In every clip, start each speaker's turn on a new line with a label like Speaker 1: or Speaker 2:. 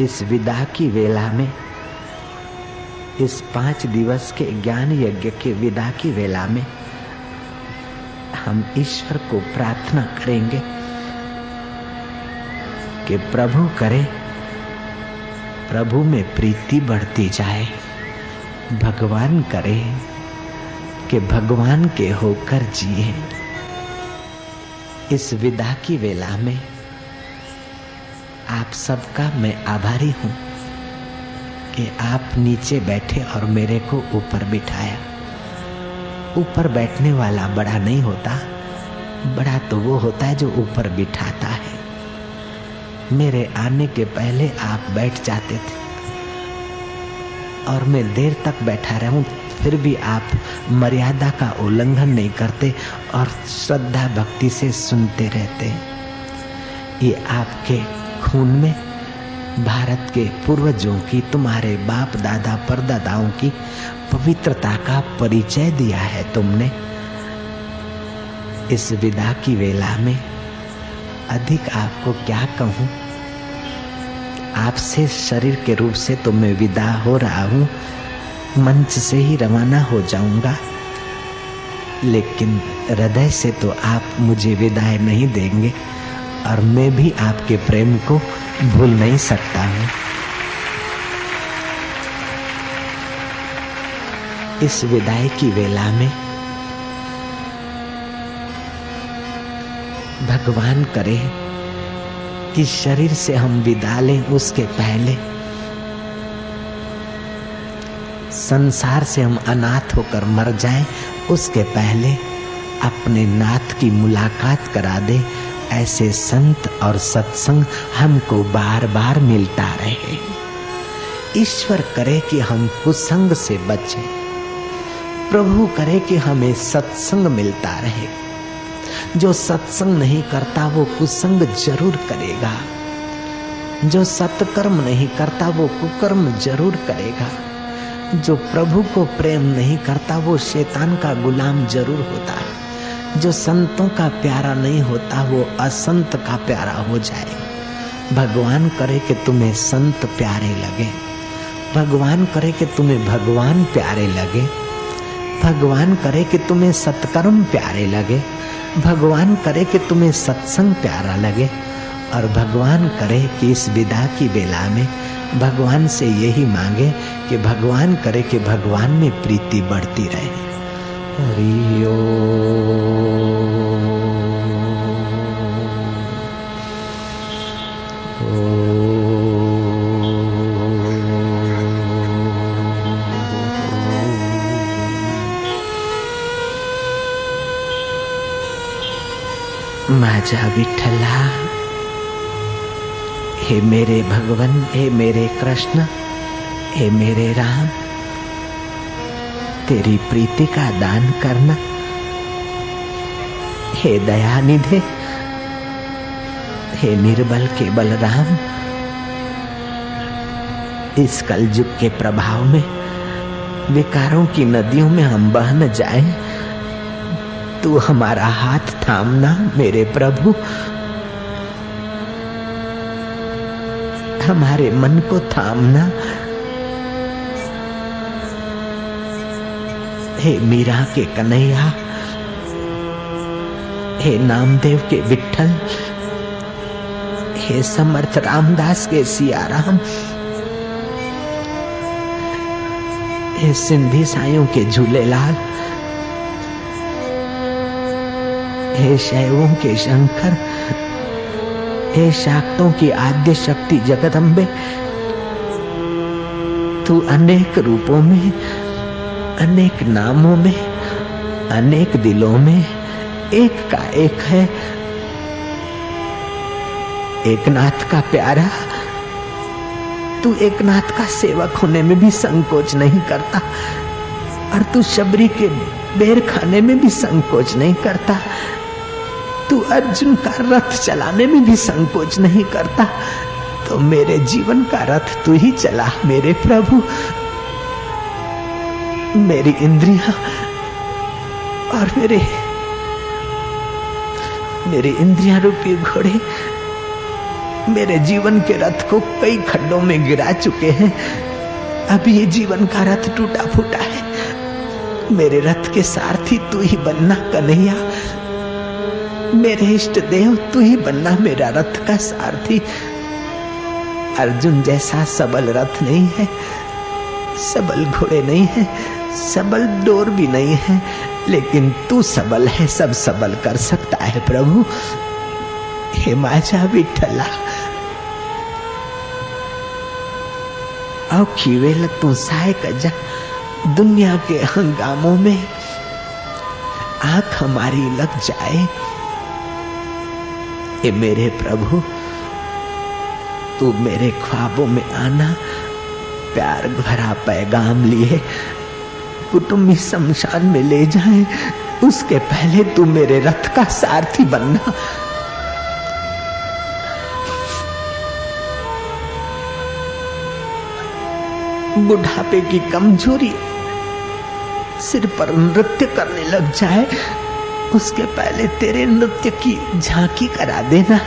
Speaker 1: इस विदा की वेला में, इस पाँच दिवस के ज्ञान यज्ञ के विदा की वेला में, हम ईश्वर को प्रार्थना करेंगे कि प्रभु करे, प्रभु में प्रीति बढ़ती जाए, भगवान करे, कि भगवान के होकर जिए। इस विदा की वेला में आप सबका मैं आभारी हूँ कि आप नीचे बैठे और मेरे को ऊपर बिठाया। ऊपर बैठने वाला बड़ा नहीं होता, बड़ा तो वो होता है जो ऊपर बिठाता है। मेरे आने के पहले आप बैठ जाते थे और मैं देर तक बैठा रहूँ, फिर भी आप मर्यादा का उल्लंघन नहीं करते और श्रद्धा भक्ति से सुनते रहते। ये आपके खून में, भारत के पूर्वजों की, तुम्हारे बाप दादा, परदादाओं की पवित्रता का परिचय दिया है तुमने। इस विदा की वेला में अधिक आपको क्या कहूँ? आपसे शरीर के रूप से तो मैं विदा हो रहा हूँ, मंच से ही रवाना हो जाऊँगा। लेकिन हृदय से तो आप मुझे विदाई नहीं देंगे। और मैं भी आपके प्रेम को भूल नहीं सकता हूँ। इस विदाई की वेला में भगवान करे कि शरीर से हम विदा लें उसके पहले। संसार से हम अनाथ होकर मर जाएँ, उसके पहले अपने नाथ की मुलाकात करा दे ऐसे संत और सत्संग हमको बार बार मिलता रहे। ईश्वर करे कि हम कुसंग से बचें। प्रभु करे कि हमें सत्संग मिलता रहे। जो सत्संग नहीं करता, वो कुसंग ज़रूर करेगा। जो सत्कर्म नहीं करता, वो कुकर्म ज़रूर करेगा। जो प्रभु को प्रेम नहीं करता, वो शैतान का गुलाम ज़रूर होता है। जो संतों का प्यारा नहीं होता, वो असंत का प्यारा हो जाए। भगवान करे कि तुम्हें संत प्यारे लगे। भगवान करे कि तुम्हें भगवान प्यारे लगे। भगवान करे कि तुम्हें सत्कर्म प्यारे लगे। भगवान करे कि तुम्हें सत्संग प्यारा लगे। और भगवान करे कि इस विदा की बेला में भगवान से यही मांगे कि भगवान करे कि भगवान में प्रीति बढ़ती रहे। माझा विठला हे मेरे भगवन हे मेरे कृष्ण हे मेरे राम तेरी प्रीति का दान करना। हे दया निधे हे निर्बल के बलराम, इस कलयुग के प्रभाव में, विकारों की नदियों में हम बह न जाए। तू हमारा हाथ थामना मेरे प्रभु। हमारे मन को थामना हे मीरा के कन्हैया, हे नामदेव के विठल हे समर्थ रामदास के सियाराम, हे सिंधी साइयों के झूलेलाल, हे शैवों के शंकर, हे शाक्तों की आद्य शक्ति जगदम्बे, तू अनेक रूपों में अनेक नामों में, अनेक दिलों में एक का एक है। एक नाथ का प्यारा, तू एक नाथ का सेवक होने में भी संकोच नहीं करता, और तू शबरी के बेर खाने में भी संकोच नहीं करता, तू अर्जुन का रथ चलाने में भी संकोच नहीं करता तो मेरे जीवन का रथ तू ही चला, मेरे प्रभु। मेरी इंद्रियाँ और मेरे मेरे इंद्रिया रूपी घोड़े मेरे जीवन के रथ को कई खड्डों में गिरा चुके हैं। अब ये जीवन का रथ टूटा फूटा है। मेरे रथ के सारथी तू ही बनना, कन्हैया। मेरे इष्ट देव, तू ही बनना मेरा रथ का सारथी। अर्जुन जैसा सबल रथ नहीं है। सबल घोड़े नहीं है, सबल डोर भी नहीं है, लेकिन तू सबल है, सब सबल कर सकता है प्रभु। हे माझा विठला औखी वेल तू साय कजा दुनिया के हंगामों में आँख हमारी लग जाए। ये मेरे प्रभु, तू मेरे ख्वाबों में आना प्यार भरा पैगाम लिए। कुटुंबी शमशान में ले जाए। उसके पहले तू मेरे रथ का सारथी बनना। बुढ़ापे की कमज़ोरी सिर पर नृत्य करने लग जाए। उसके पहले तेरे नृत्य की झांकी करा देना।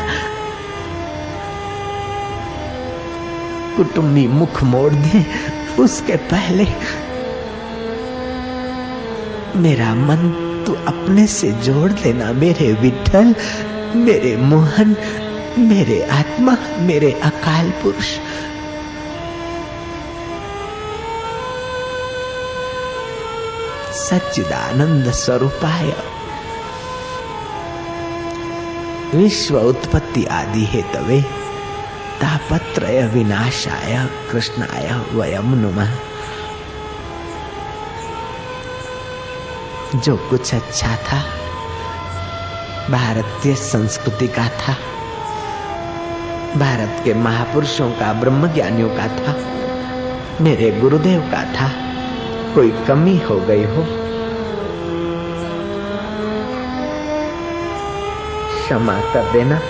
Speaker 1: कुटुंबी मुख मोड़ दे उसके पहले मेरा मन तू अपने से जोड़ लेना, मेरे विठल मेरे मोहन, मेरे आत्मा, मेरे अकाल पुरुष। सच्चिदानंद स्वरूपाय। विश्व उत्पत्ति आदि है तवे। तापत्रय विनाशाय कृष्णाय वयम नुम। जो कुछ अच्छा था, भारतीय संस्कृति का था, भारत के महापुरुषों का ब्रह्म ज्ञानियों का था, मेरे गुरुदेव का था, कोई कमी हो गई हो? क्षमा कर देना।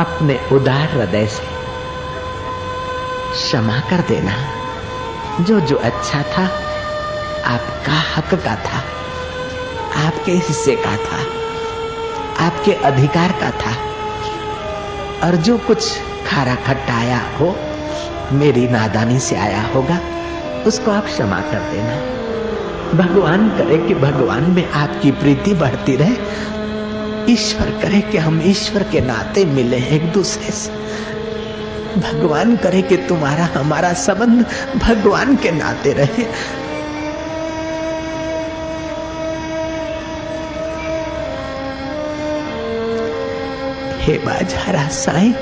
Speaker 1: अपने उदार हृदय से क्षमा कर देना। जो जो अच्छा था, आपका हक का था, आपके हिस्से का था, आपके अधिकार का था। और जो कुछ खारा खट्टा आया हो, मेरी नादानी से आया होगा, उसको आप क्षमा कर देना। भगवान करे कि भगवान में आपकी प्रीति बढ़ती रहे ईश्वर करे कि हम ईश्वर के नाते मिले एक दूसरे से। भगवान करे कि तुम्हारा, हमारा संबंध भगवान के नाते रहे। हे बाजारा साईं,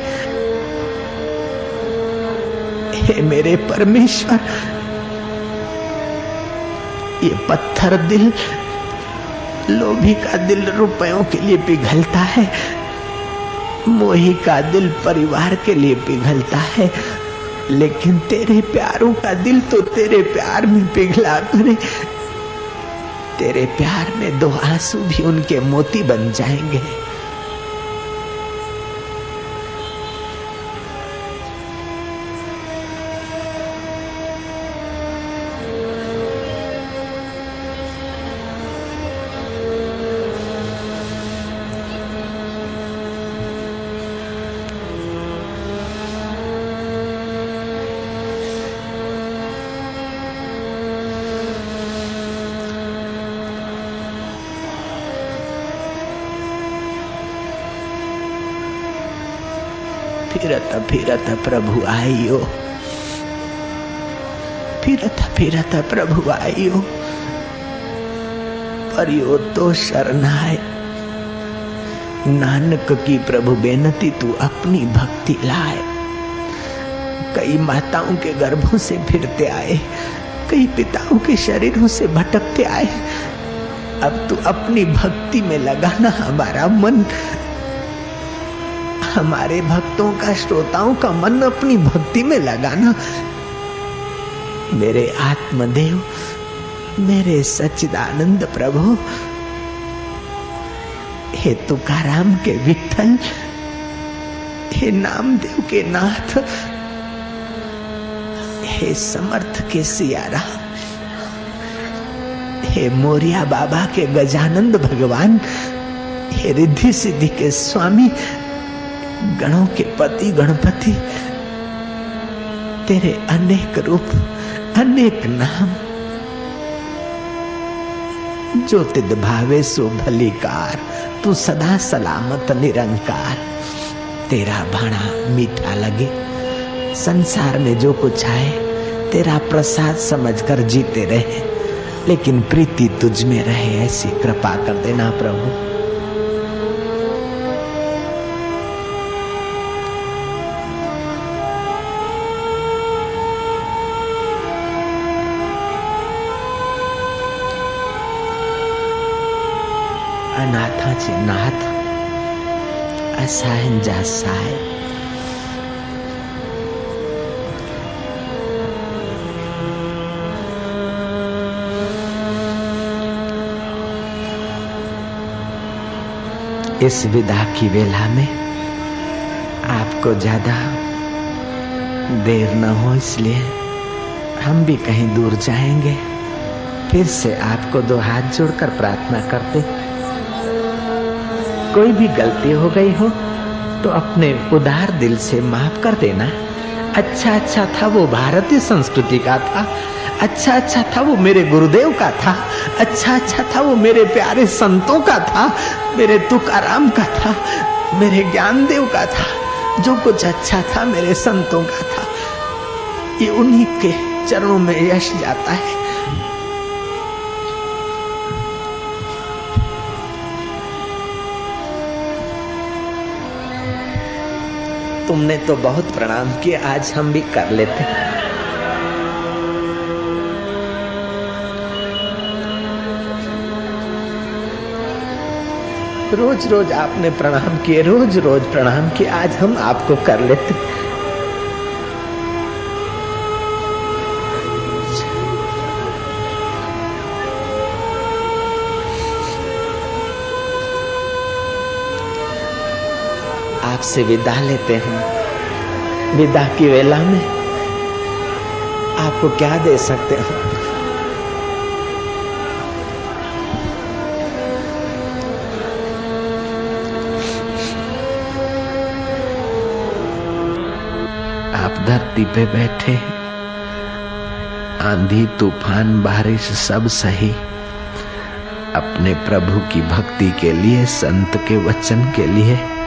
Speaker 1: हे मेरे परमेश्वर, ये पत्थर दिल लोभी का दिल रुपयों के लिए पिघलता है, मोही का दिल परिवार के लिए पिघलता है, लेकिन तेरे प्यारों का दिल तो तेरे प्यार में पिघला करे। तेरे प्यार में दो आँसू भी उनके मोती बन जाएँगे। फिरत प्रभु आइयो। फिरत फिरत प्रभु आइयो। परियो तो शरणाय नानक की प्रभु बेनती, तू अपनी भक्ति लाए। कई माताओं के गर्भों से फिरते आए। कई पिताओं के शरीरों से भटकते आए। अब तू अपनी भक्ति में लगाना हमारा मन हमारे भक्तों का, श्रोताओं का मन अपनी भक्ति में लगाना। मेरे आत्मदेव, मेरे सच्चिदानंद प्रभु, हे तुकाराम के विठल हे नामदेव के नाथ, हे समर्थ के सियारा, हे मोरिया बाबा के गजानंद भगवान, हे रिद्धि सिद्धि के स्वामी गणों के पति, गणपति, तेरे अनेक रूप, अनेक नाम। जो तिद भावे सो भलीकार, तू सदा सलामत निरंकार। तेरा भाणा मीठा लगे, संसार में जो कुछ आए, तेरा प्रसाद समझकर जीते रहे। लेकिन प्रीति तुझ में रहे, ऐसी कृपा कर देना प्रभु। नाथ असहायंजा सहाय इस विदा की वेला में आपको ज़्यादा देर न हो, इसलिए हम भी कहीं दूर जाएँगे, फिर से आपको दो हाथ जोड़कर प्रार्थना करते कोई भी गलती हो गई हो तो अपने उदार दिल से माफ़ कर देना। अच्छा अच्छा था वो भारतीय संस्कृति का था। अच्छा अच्छा था वो मेरे गुरुदेव का था। अच्छा अच्छा था वो मेरे प्यारे संतों का था। मेरे तुकाराम का था। मेरे ज्ञानदेव का था। जो कुछ अच्छा था मेरे संतों का था। ये उन्हीं के चरणों में यश जाता है। तुमने तो बहुत प्रणाम किए, आज हम भी कर लेते रोज रोज आपने प्रणाम किए, रोज रोज प्रणाम किए, आज हम आपको कर लेते आपसे विदा लेते हैं। विदा की वेला में आपको क्या दे सकते हैं? आप धरती पे बैठे आंधी, तूफ़ान, बारिश सब सही। अपने प्रभु की भक्ति के लिए, संत के वचन के लिए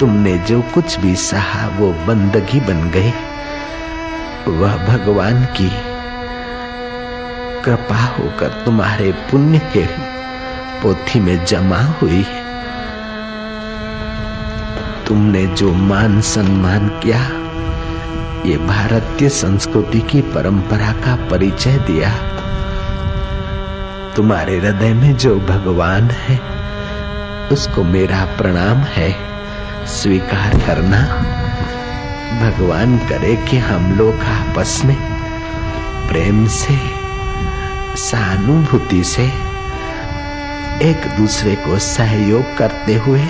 Speaker 1: तुमने जो कुछ भी सहा, वो बंदगी बन गई। वह भगवान की कृपा होकर तुम्हारे पुण्य के पोथी में जमा हुई तुमने जो मान सम्मान किया, ये भारतीय संस्कृति की परंपरा का परिचय दिया। तुम्हारे हृदय में जो भगवान है, उसको मेरा प्रणाम है। स्वीकार करना भगवान करे कि हम लोग आपस में प्रेम से, सहानुभूति से एक दूसरे को सहयोग करते हुए,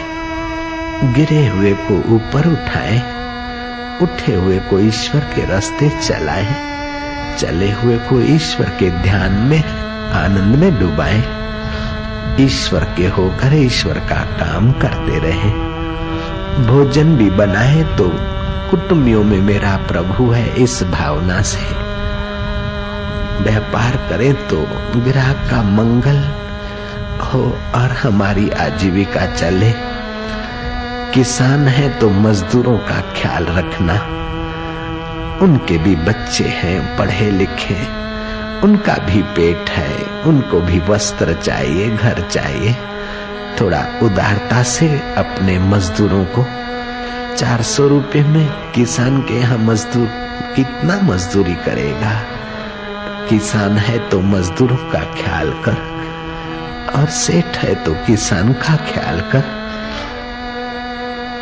Speaker 1: गिरे हुए को ऊपर उठाए, उठे हुए को ईश्वर के रास्ते चलाए, चले हुए को ईश्वर के ध्यान में, आनंद में डुबाए। ईश्वर के होकर ईश्वर का काम करते रहे। भोजन भी बनाए तो कुटुंबियों में मेरा प्रभु है इस भावना से। व्यापार करें तो ग्राहक का मंगल हो और हमारी आजीविका चले। किसान है तो मजदूरों का ख्याल रखना। उनके भी बच्चे हैं, पढ़े लिखे, उनका भी पेट है, उनको भी वस्त्र चाहिए, घर चाहिए। थोड़ा उदारता से अपने मजदूरों को। चार सौ रुपये में किसान के यहाँ मजदूर कितना मजदूरी करेगा? किसान है तो मजदूरों का ख्याल कर। और सेठ है तो किसान का ख्याल कर।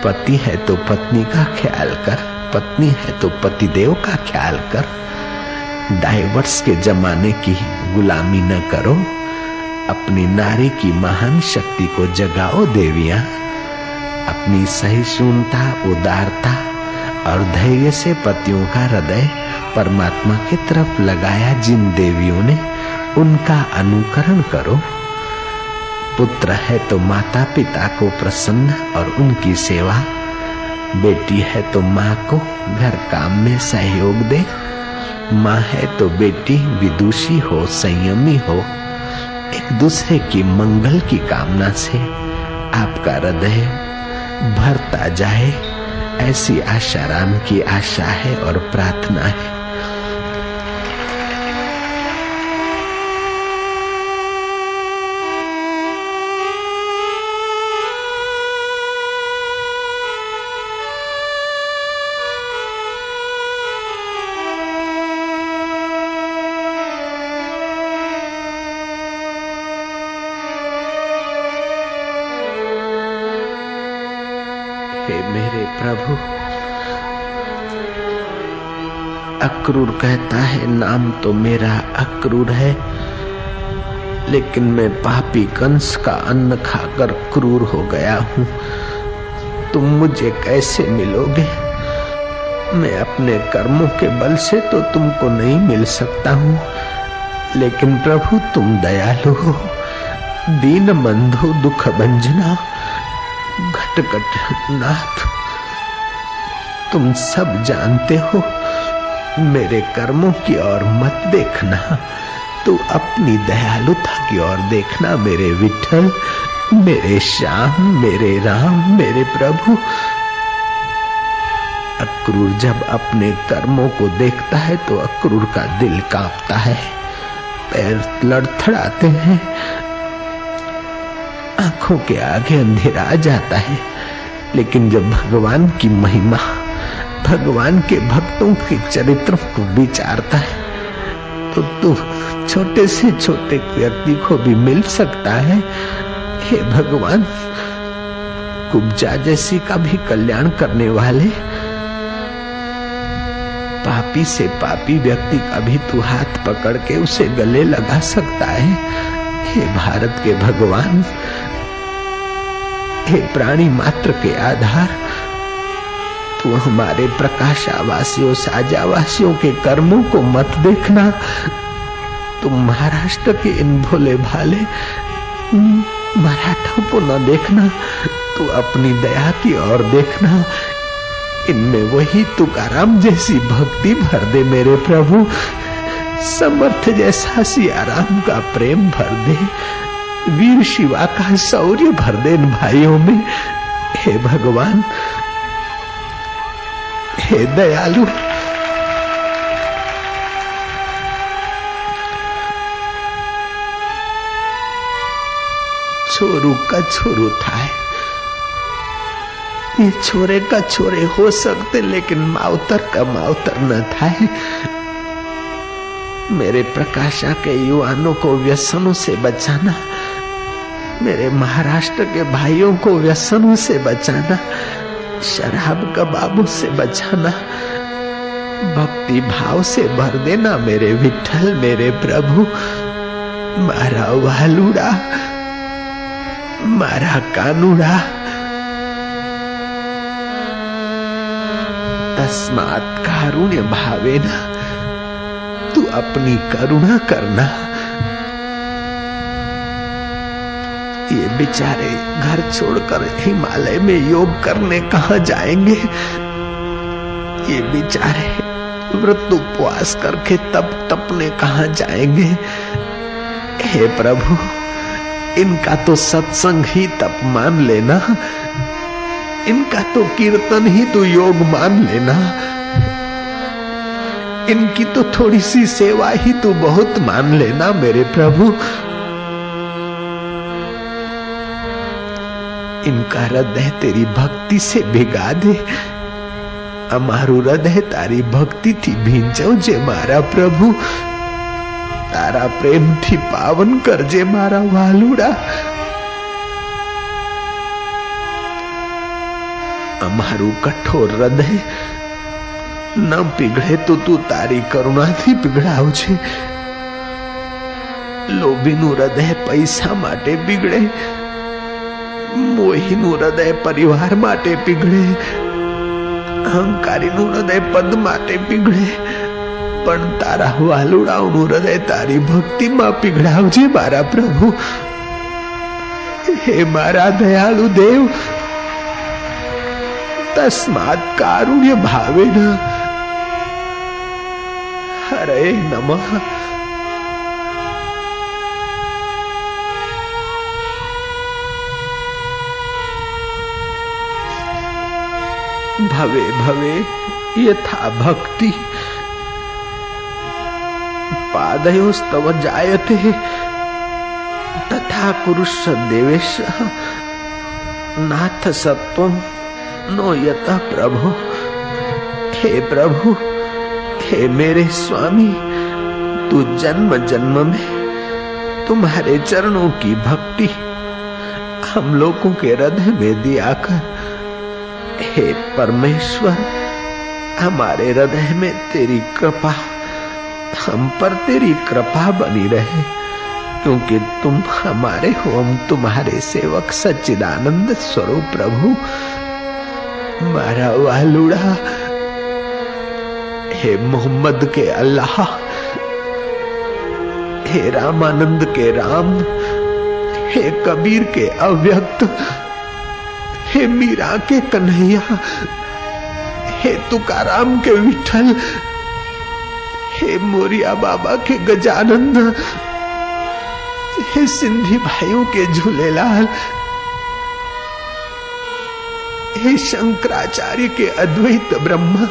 Speaker 1: पति है तो पत्नी का ख्याल कर। पत्नी है तो पतिदेव का ख्याल कर। डाइवर्स के जमाने की गुलामी न करो। अपनी नारी की महान शक्ति को जगाओ देवियाँ। अपनी सहिष्णुता, उदारता और धैर्य से पतियों का हृदय परमात्मा की तरफ़ लगाया जिन देवियों ने उनका अनुकरण करो। पुत्र है तो माता पिता को प्रसन्न और उनकी सेवा। बेटी है तो माँ को घर काम में सहयोग दे। माँ है तो बेटी विदुषी हो, संयमी हो। एक दूसरे की मंगल की कामना से आपका हृदय भरता जाए, ऐसी आशा राम की आशा है और प्रार्थना है। प्रभु। अक्रूर कहता है, नाम तो मेरा अक्रूर है, लेकिन मैं पापी कंस का अन्न खाकर क्रूर हो गया हूँ। तुम मुझे कैसे मिलोगे? मैं अपने कर्मों के बल से तो तुमको नहीं मिल सकता हूँ, लेकिन प्रभु तुम दयालु हो। दीन बंधु दुख भंजना, घटकट नाथ। तुम सब जानते हो। मेरे कर्मों की ओर मत देखना। तू अपनी दयालुता की ओर देखना, मेरे विठल मेरे श्याम, मेरे राम, मेरे प्रभु। अक्रूर जब अपने कर्मों को देखता है तो अक्रूर का दिल कांपता है। पैर लड़थड़ाते हैं। आँखों के आगे अंधेरा आ जाता है। लेकिन जब भगवान की महिमा भगवान के भक्तों के चरित्रों को विचारता है तो तू छोटे से छोटे व्यक्ति को भी मिल सकता है। हे भगवान कुब्जा जैसी का भी कल्याण करने वाले, पापी से पापी व्यक्ति का भी तू हाथ पकड़ के उसे गले लगा सकता है। हे भारत के भगवान, हे प्राणी मात्र के आधार तू हमारे प्रकाशावासियों साजावासियों के कर्मों को मत देखना। तुम महाराष्ट्र के इन भोले भाले, मराठों को न देखना। तू अपनी दया की ओर देखना। इनमें वही तुकाराम जैसी भक्ति भर दे मेरे प्रभु। समर्थ जैसा सियाराम का प्रेम भर दे। वीर शिवा का शौर्य भर दे इन भाइयों में। हे भगवान हे दयालु छोरू का छोरू था ये छोरे का छोरे हो सकते, लेकिन मावतर का मावतर न था मेरे प्रकाशा के युवानों को व्यसनों से बचाना, मेरे महाराष्ट्र के भाइयों को व्यसनों से बचाना शराब कबाबों से बचाना, भक्ति भाव से भर देना मेरे विठल मेरे प्रभु। मारा वालुड़ा, मारा कानूड़ा। तस्मात कारुण्य भावेना, तू अपनी करुणा करना। बेचारे घर छोड़कर हिमालय में योग करने कहा जाएँगे? ये बेचारे व्रत उपवास करके तप तपने कहा जाएँगे? हे प्रभु, इनका तो सत्संग ही तप मान लेना। इनका तो कीर्तन ही तो योग मान लेना। इनकी तो थोड़ी सी सेवा ही तो बहुत मान लेना मेरे प्रभु। इनका हृदय तेरी भक्ति से भिगा दे અમારું હૃદય તારી ભક્તિથી ભીંચવજે મારા પ્રભુ તારા પ્રેમથી પાવન કરજે મારા વાલુડા અમારું કઠોર હૃદય ન પીગળે તો તું તારી કરુણાથી પીગળાવજે લોભીનું હૃદય પૈસા માટે પીગળે મોહીનું હૃદય પરિવાર માટે પીગળે, અહંકારીનું હૃદય પદ માટે પીગળે, પણ તારા વાલુડાઓનું હૃદય તારી ભક્તિમાં પીગળાવજે મારા પ્રભુ. હે મારા દયાળુ દેવ, તસ્માત કારુણ્ય ભાવે ન હરે નમઃ. भवे भवे, यथा भक्ति। पादयोस्तव जायते, तथा कुरुष देवेश, नाथ सत्व नो यत प्रभु। हे प्रभु, हे मेरे स्वामी, तू जन्म जन्म में तुम्हारे चरणों की भक्ति, हम लोगों के हृदय में दिया कर हे परमेश्वर, हमारे हृदय में तेरी कृपा, हम पर तेरी कृपा बनी रहे, क्योंकि तुम हमारे हो, हम तुम्हारे सेवक सच्चिदानंद स्वरूप प्रभु। मारा वालुड़ा हे मोहम्मद के अल्लाह, हे रामानंद के राम, हे कबीर के अव्यक्त हे मीरा के कन्हैया, हे तुकाराम के विठल, हे मोरिया बाबा के गजानंद हे सिंधी भाइयों के झूलेलाल, हे शंकराचार्य के अद्वैत ब्रह्मा,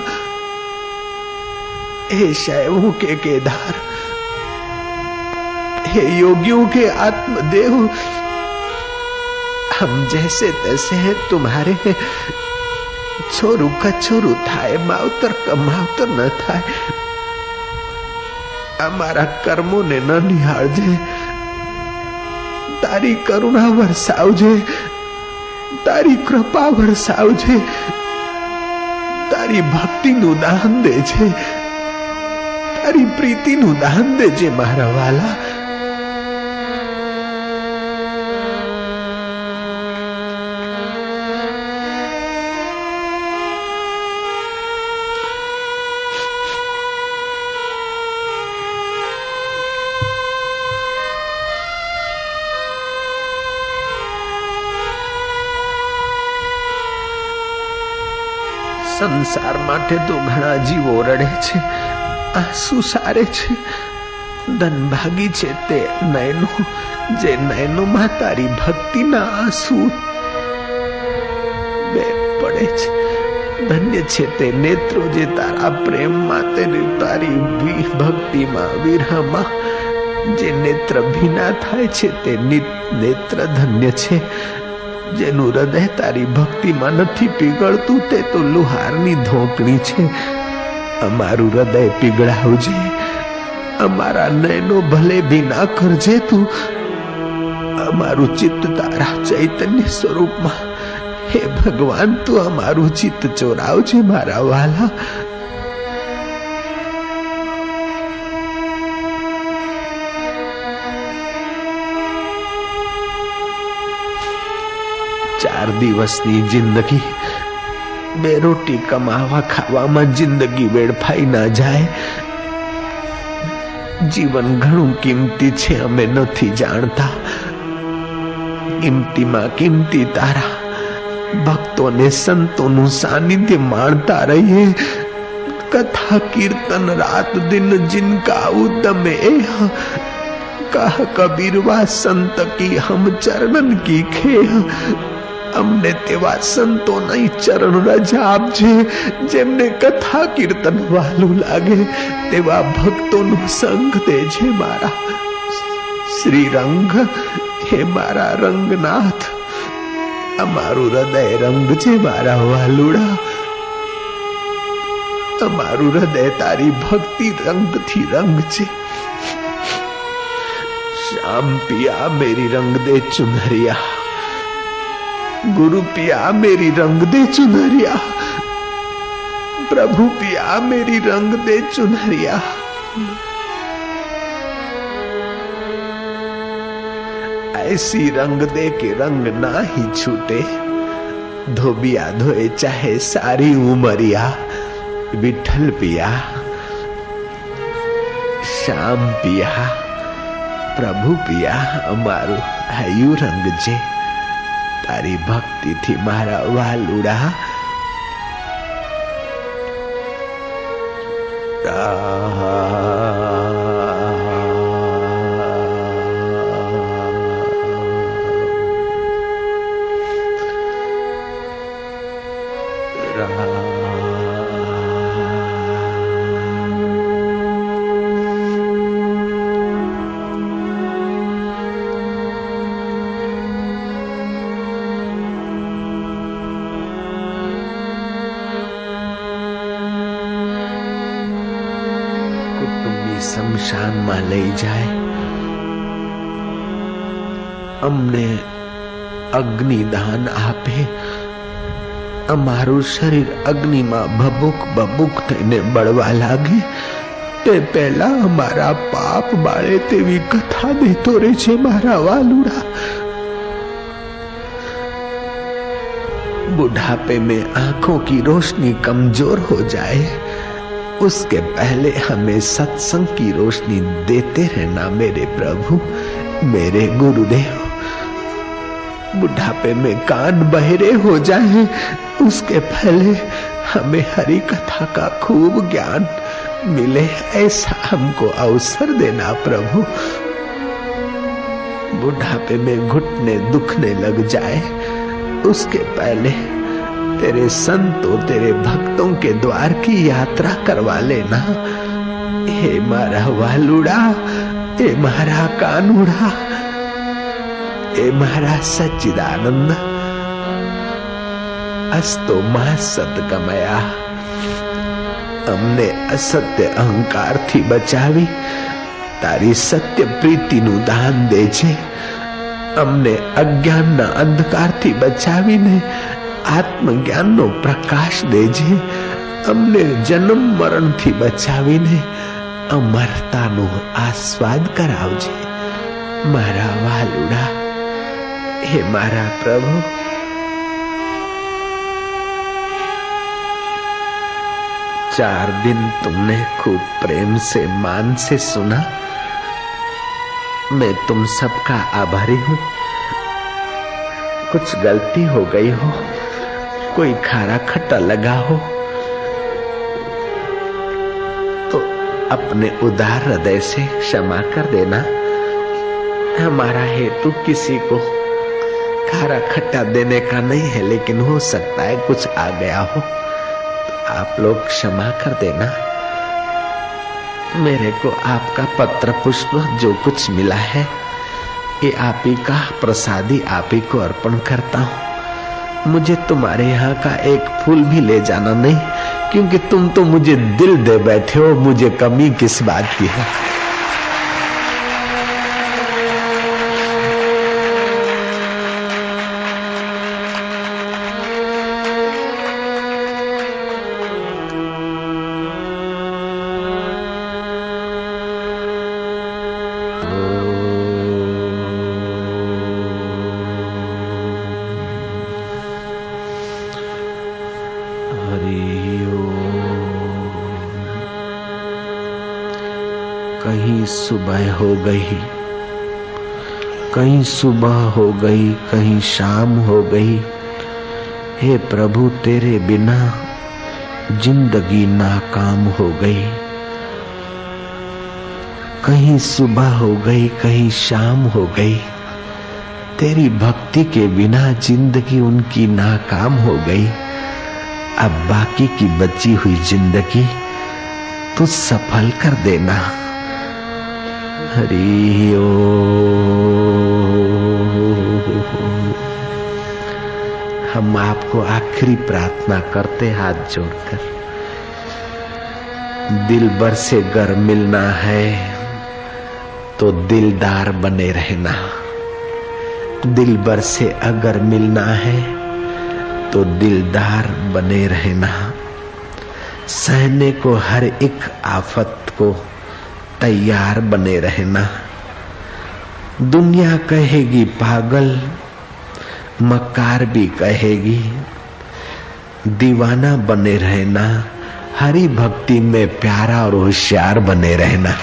Speaker 1: हे शैवों के केदार, हे योगियों के आत्मदेव हम जैसे तैसे हैं तुम्हारे छोरू कछोरू थाय मावतर कमावतर न थाय અમારા કર્મોને ન નિહાળજે તારી કરુણા વરસાવજે તારી કૃપા વરસાવજે તારી ભક્તિનું દાન દેજે તારી પ્રીતિનું દાન દેજે મારા વાલા સંસાર માટે તો ઘણા જીવો રડે છે. આંસુ સારે છે. ધન ભાગી છે તે નયનો, જે નયનોમાં તારી ભક્તિના આંસુ બે પડે છે. ધન્ય છે તે નેત્રો જે તારા પ્રેમમાં તેની તારી ભક્તિમાં, વિરહમાં, જે નેત્ર ભીના થાય છે તે નેત્ર ધન્ય છે. જેનું હૃદય તારી ભક્તિમાં નથી પીગળતું, તે તો લુહારની ધોકણી છે. અમારું હૃદય પીગળાવજે. અમારા નયનો ભલે ભી ના કરજે તું, અમારું ચિત્ત તારા ચૈતન્ય સ્વરૂપમાં. હે ભગવાન, તું અમારું ચિત્ત ચોરાવજે, મારા વાલા. ચાર દિવસની જિંદગી બે રોટી કમાવા ખાવામાં જિંદગી વેડફાઈ ના જાય જીવન ઘણું કિંમતી છે અમે નથી જાણતા કિંમતીમાં કિંમતી તારા ભક્તોને સંતોનું સાનિધ્ય માણતા રહીએ कथा कीर्तन रात दिन जिनका उद्यम एह कह कबीरवा संत की हम चरणन की खेह અમને તેવા સંતોના ચરણ રજા આપજે જેમને કથા કીર્તન વાલું લાગે તેવા ભક્તોનો સંગ દેજે મારા શ્રી રંગ હે મારા રંગનાથ અમારું હૃદય રંગ છે મારા વાલુડા અમારું હૃદય તારી ભક્તિ રંગથી રંગ છે શ્યામ પિયા મેરી રંગ દે ચુનરિયા गुरु पिया मेरी रंग दे चुनरिया। प्रभु पिया मेरी रंग दे चुनरिया। ऐसी रंग दे के रंग ना ही छूटे। धोबिया धोए चाहे सारी उमरिया। विठल पिया, श्याम पिया, प्रभु पिया, अमारू हयू रंग जे। તારી ભક્તિથી મારા વાલુડા રાહ લઈ જાય અમને અગ્નિદાન આપે અમારું શરીર અગ્નિમાં ભભૂક ભભૂક થઈને બળવા લાગે તે પહેલા અમારા પાપ બાળે તેવી કથા દેતો રે છે મારા વાલુડા बुढ़ापे में आंखों की रोशनी कमजोर हो जाए उसके पहले हमें सत्संग की रोशनी देते रहना मेरे प्रभु, मेरे गुरुदेव। बुढ़ापे में कान बहरे हो जाए, उसके पहले हमें हरि कथा का खूब ज्ञान मिले, ऐसा हमको अवसर देना प्रभु। बुढ़ापे में घुटने दुखने लग जाए, उसके पहले तेरे संतों तेरे भक्तों के द्वार की यात्रा करवा लेना हे मारा वालुड़ा हे मारा कानूड़ा हे मारा सच्चिदानंद અસ્તો માં સત ગમયા અમને અસત્ય અહંકારથી બચાવી તારી સત્ય પ્રીતિનું દાન દે છે અમને અજ્ઞાનના અંધકારથી બચાવીને આત્મજ્ઞાનનો પ્રકાશ દેજે અમને જન્મ મરણથી બચાવીને અમરતાનો આસ્વાદ કરાવજે મારા વાલુડા હે મારા પ્રભુ चार दिन तुमने खूब प्रेम से मान से सुना मैं तुम सबका आभारी हूं कुछ गलती हो गई हो कोई खारा खट्टा लगा हो तो अपने उदार हृदय से क्षमा कर देना। हमारा हेतु किसी को खारा खट्टा देने का नहीं है, लेकिन हो सकता है कुछ आ गया हो। तो आप लोग क्षमा कर देना। मेरे को आपका पत्र पुष्प जो कुछ मिला है, ये आप ही का प्रसादी आप ही को अर्पण करता हूँ। मुझे तुम्हारे यहाँ का एक फूल भी ले जाना नहीं, क्योंकि तुम तो मुझे दिल दे बैठे हो, मुझे कमी किस बात की है? कहीं सुबह हो गई, कहीं शाम हो गई। हे प्रभु, तेरे बिना ज़िंदगी नाकाम हो गई। कहीं सुबह हो गई, कहीं शाम हो गई। तेरी भक्ति के बिना ज़िंदगी उनकी नाकाम हो गई। अब बाकी की बची हुई ज़िंदगी तू सफल कर देना। ओ हम आपको आखिरी प्रार्थना करते हाथ जोड़कर। दिल भर से गर मिलना है तो दिलदार बने रहना। दिल भर से अगर मिलना है तो दिलदार बने रहना। सहने को हर एक आफत को तैयार बने रहना। दुनिया कहेगी पागल मकार भी कहेगी। दीवाना बने रहना, हरि भक्ति में प्यारा और होशियार बने रहना।